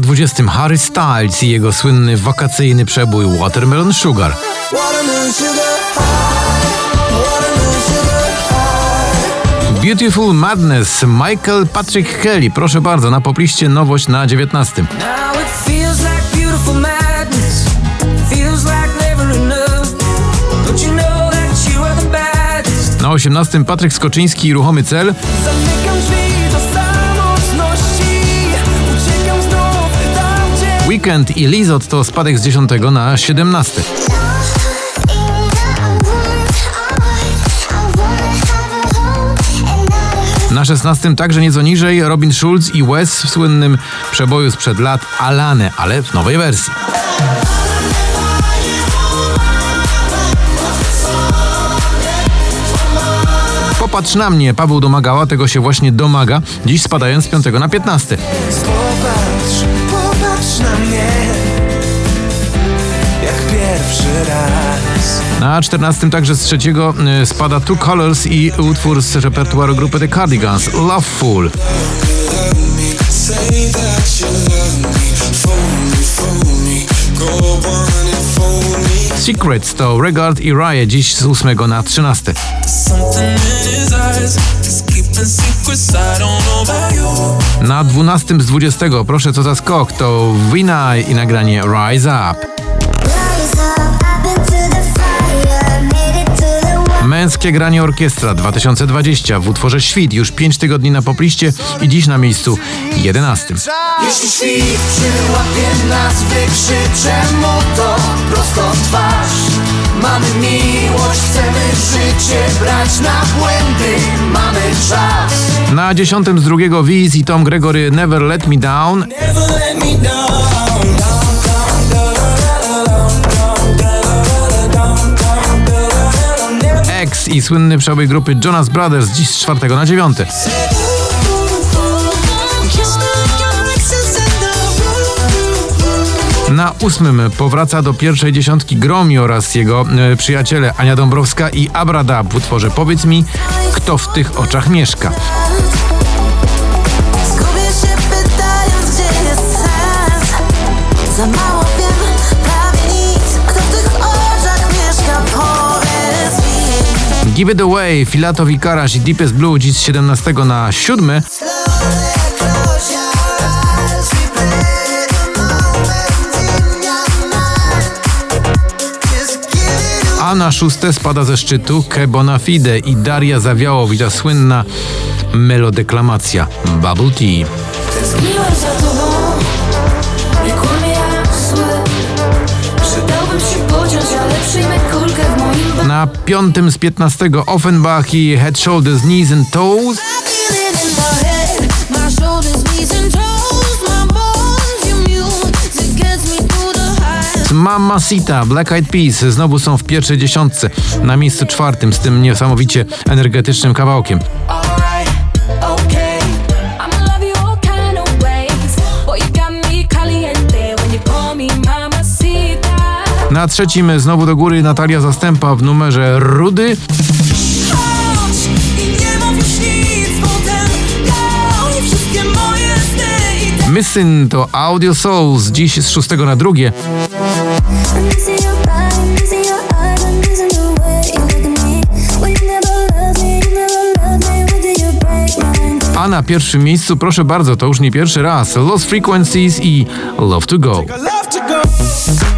Na 20 Harry Styles i jego słynny wakacyjny przebój Watermelon Sugar. Beautiful Madness Michael Patrick Kelly. Proszę bardzo, na popliście nowość na 19. Now it feels like beautiful madness. Feels like never enough. Don't you know that you are the baddest? Na 18 Patryk Skoczyński i Ruchomy Cel. Weekend i Lizot to spadek z 10 na 17. Na 16 także nieco niżej Robin Schulz i Wes w słynnym przeboju sprzed lat Alane, ale w nowej wersji. Popatrz na mnie, Paweł domagała, tego się właśnie domaga, dziś spadając z 5 na 15. Na 14 także z trzeciego y, spada Two Colors i utwór z repertuaru grupy The Cardigans, Loveful. Secrets to Regard i Raya dziś z 8 na 13. Something in his eyes is keeping secrets I don't know about you. Na 12 z 20 proszę co za skok to Wina i nagranie Rise Up. Męskie granie orkiestra 2020 w utworze Świt już 5 tygodni na popliście i dziś na miejscu 11. Jeśli świt przyłapie nas, wykrzyczę mu to prosto w twarz. Mamy miłość, chcemy życie brać na błędy, mamy czas. Na 10 z drugiego Wiz i Tom Gregory Never Let Me Down. Never let me down. X i słynny przebój grupy Jonas Brothers dziś z 4 na 9. Na ósmym powraca do pierwszej dziesiątki Gromi oraz jego e, przyjaciele Ania Dąbrowska i Abradab w utworze Powiedz mi, kto w tych oczach mieszka. Zgubię się pytając, gdzie jest sens Give It Away, Filato Wikarasz i Deepest Blue dziś z 17 na 7. Slowly close your eyes Replay the moment in your mind Just give it A na szóste spada ze szczytu Ke Bonafide i Daria Zawiałowicz, ta słynna melodeklamacja Bubble Tea. Tęskniłem za tobą Nie kłamie jasły Przydałbym się pociąć, ale przyjmę kulkę Na piątym z 15 Offenbach i Head, Shoulders, Knees and Toes. Mamacita, Black Eyed Peas znowu są w pierwszej dziesiątce, na miejscu czwartym z tym niesamowicie energetycznym kawałkiem. Na trzecim znowu do góry Natalia Zastępa w numerze Rudy. Missing to Audio Souls, dziś z szóstego na drugie. A na pierwszym miejscu, proszę bardzo, to już nie pierwszy raz, Lost Frequencies i Love to Go. I love to go